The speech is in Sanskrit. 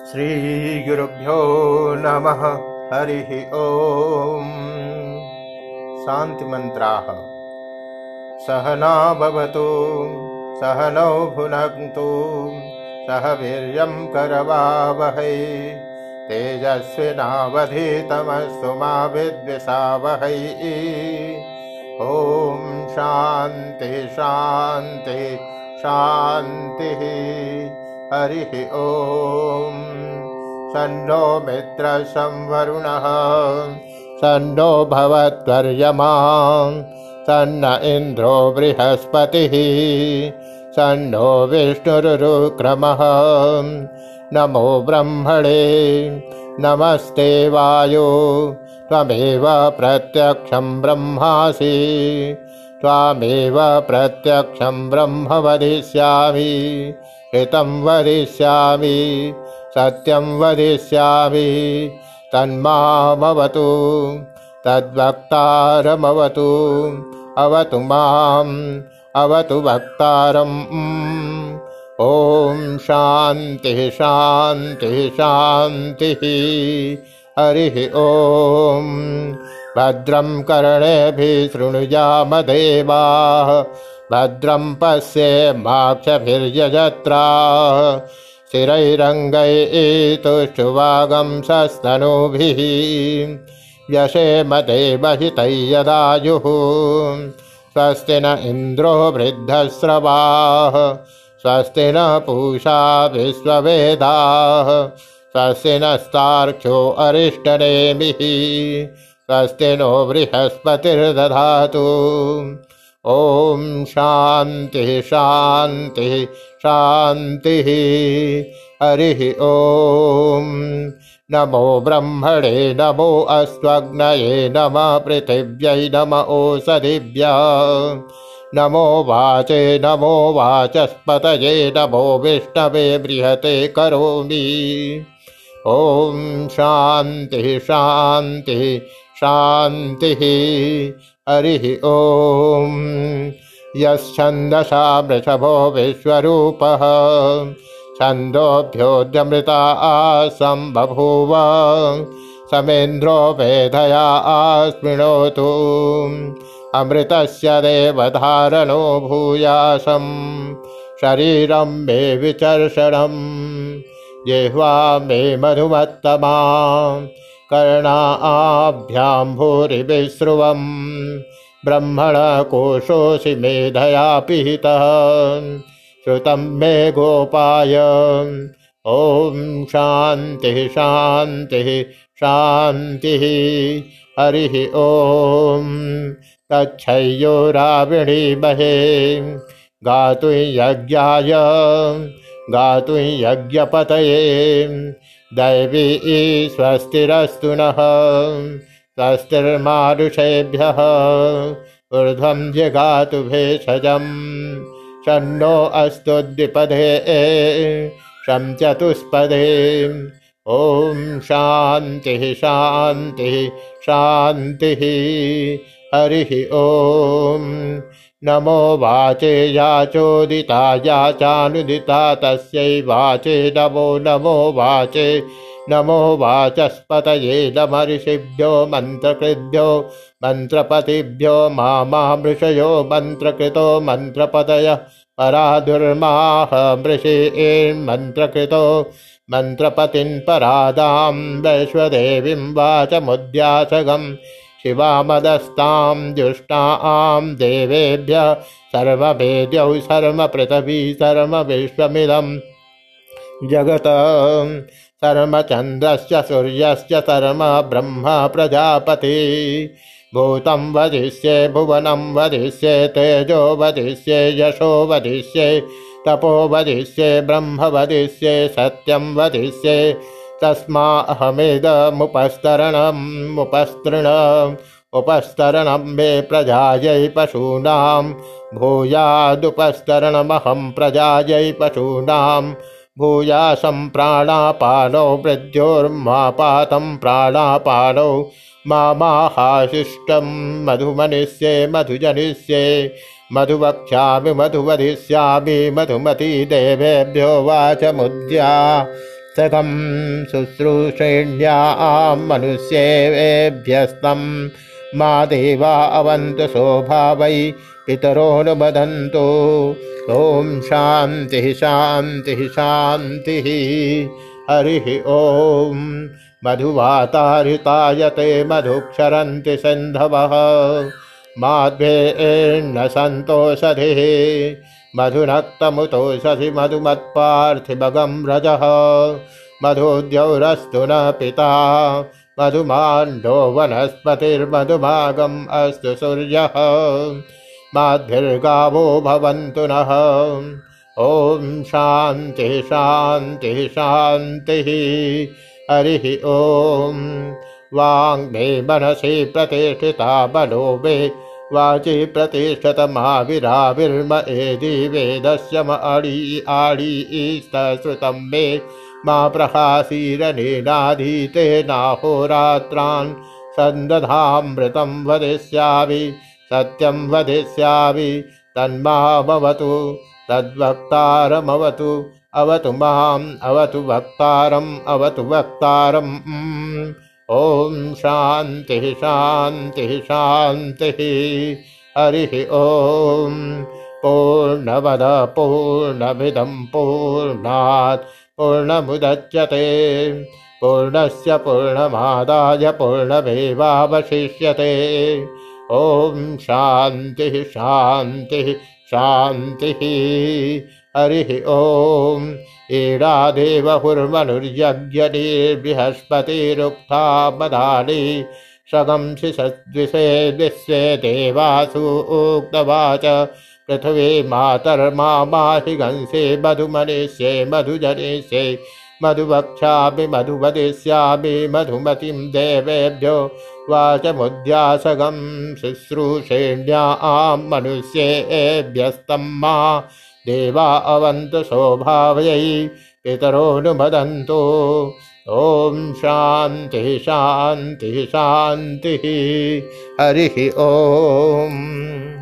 श्रीगुरुभ्यो नमः। हरिः ॐ शान्तिमन्त्राः। सहना भवतु सहनौ भुनक्तु सह वीर्यं करवावहै। तेजस्विनावधितमस्तु मा विद्विषावहै। ॐ शान्ति शान्ति शान्तिः हरिः ॐ सन्नो मित्रसंवरुणः। सन्नो भवत्वर्यमा सन्न इन्द्रो बृहस्पतिः। सन्नो विष्णुरुक्रमः नमो ब्रह्मणे। नमस्ते वायो। त्वमेव प्रत्यक्षं ब्रह्मासि त्वामेव प्रत्यक्षं ब्रह्म वदिष्यामि ऋतं वदिष्यामि सत्यं वदिष्यामि तन्मामवतु तद्वक्तारमवतु अवतु माम् अवतु वक्तारम्। ॐ शान्तिः शान्तिः शान्तिः। हरिः ॐ भद्रं कर्णेभिः शृणुजामदेवाः भद्रं पश्येमाक्षभिर्यजत्राः स्थिरैरङ्गैतुष्टुवागं सस्तनूभिः व्यशेमदेवहितैयदायुः स्वस्ति न इन्द्रो वृद्धस्रवाः। स्वस्ति न पूषा विश्ववेदाः। स्वस्ति नस्तार्क्ष्यो अरिष्टनेमिः स्वस्ति नो बृहस्पतिर्दधातु। ॐ शान्तिः शान्तिः शान्तिः। हरिः ॐ। नमो ब्रह्मणे, नमो अस्त्वग्नये नमः पृथिव्यै, नम ओषधिभ्य नमो वाचे, नमो वाचस्पतये, नमो विष्णवे, बृहते करोमि। ॐ शान्तिः शान्तिः। शान्तिः। हरिः ॐ यश्छन्दसा वृषभो विश्वरूपः। छन्दोभ्योऽद्यमृता आसं बभूव। समेन्द्रो वेधया आस्मृणोतु। अमृतस्य देवधारणो भूयासं। शरीरं मे विचर्षणं। जिह्वा मे मधुमत्तमा। कर्णाभ्यां भूरिविस्रुवं ब्रह्मणकोशोऽसि मेधया पिहितः श्रुतं मे गोपाय। ॐ शान्तिः शान्तिः शान्तिः। हरिः ॐ। तच्छय्यो राविणीमहे। गातुं यज्ञाय गातुं यज्ञपतये दैवी स्वस्तिरस्तु नः। स्वस्तिर्मानुषेभ्यः। ऊर्ध्वं जगातु भेषजम् षण्णो अस्तुद्विपदे। शं चतुष्पदे। ॐ शान्तिः शान्तिः शान्तिः। हरिः ॐ नमो वाचे याचोदिता याचानुदिता तस्यै वाचे नमो नमो वाचे नमो वाचस्पतये नमर्षिभ्यो मन्त्रकृद्भ्यो मन्त्रपतिभ्यो मामामृषयो मन्त्रकृतो मन्त्रपतयः परादुर्माह मृषेन्मन्त्रकृतो मन्त्रपतिन् परादां वैश्वदेवीं वाचमुद्यासगं शिवामदस्तां जुष्टां देवेभ्यः सर्ववेद्यौ सर्वपृथिवी सर्वविश्वमिदं। जगत, सर्वचन्द्रस्य, सूर्यस्य सर्व ब्रह्म प्रजापति। भूतं वदिष्ये, भुवनं वदिष्ये, तेजो वदिष्ये, यशो वदिष्ये, तपो वदिष्ये, ब्रह्म वदिष्ये, सत्यं वदिष्ये तस्माहमिदमुपस्तरणमुपस्तृण उपस्तरणं मे प्रजायै पशूनां भूयादुपस्तरणमहं प्रजायै पशूनां भूयासं प्राणापानौ मृत्योर्मापातं प्राणापानौ। मामाहाशिष्टं मधुमनिष्ये, मधुजनिष्ये। मधुवक्ष्यामि, मधुवधिष्यामि मधुमती देवेभ्यो वाचमुद्या। सखम शुश्रूषेण्या मनुष्येभ्यस्तम मा देवा अवंत शोभा वै पितरोनुबधंतो ओम शांति शांति शांति हरि ओम मधुवातारितायते मधुक्षरन्ति सिन्धवः। माध्वे न सन्तोषधिः। मधुनक्तमुतोषधि मधुमत्पार्थिभगं रजः। मधुद्यौरस्तु न पिता मधुमाण्डो वनस्पतिर्मधुभागम् अस्तु सूर्यः। माद्भिर्गावो भवन्तु नः। ॐ शान्तिः शान्तिः शान्तिः। हरिः ॐ। वाङ्मे मनसि प्रतिष्ठिता बलो वे वाचि प्रतिष्ठत महाविराविर्म एदि वेदस्य मणि आडि ईस्तश्रुतं मे मा प्रहासीरनेनाधीते नाहोरात्रान् सन्दधामृतं वदिष्यामि सत्यं वदिष्यामि तन्मामवतु तद्वक्तारमवतु अवतु माम् अवतु वक्तारम् अवतु वक्तारम् ॐ शान्तिः शान्तिः शान्तिः। हरिः ॐ। पूर्णवद पूर्णमिदं पूर्णात् पूर्णमुदच्यते। पूर्णस्य पूर्णमादाय पूर्णमेवावशिष्यते। ॐ शान्तिः शान्तिः शान्तिः हरिः ॐ। एडादेवहुर्मनुर्यज्ञनिर्बृहस्पतिरुक्था मदानि सगंसि सद्विषे विश्वे देवासु उक्तवाच। पृथिवी मातर्मा माहि गंसे मधुमनिष्ये मधुजनिष्ये मधुवक्ष्यामि मधुवदिष्यामि मधुमतिं देवेभ्यो। वाचमुद्यासगं शुश्रूषेण्या आं मनुष्येभ्यस्तं मा देवा अवंत स्वभावयै पितरोऽनुमदन्तु ॐ शान्तिः शान्तिः शान्तिः। हरिः ॐ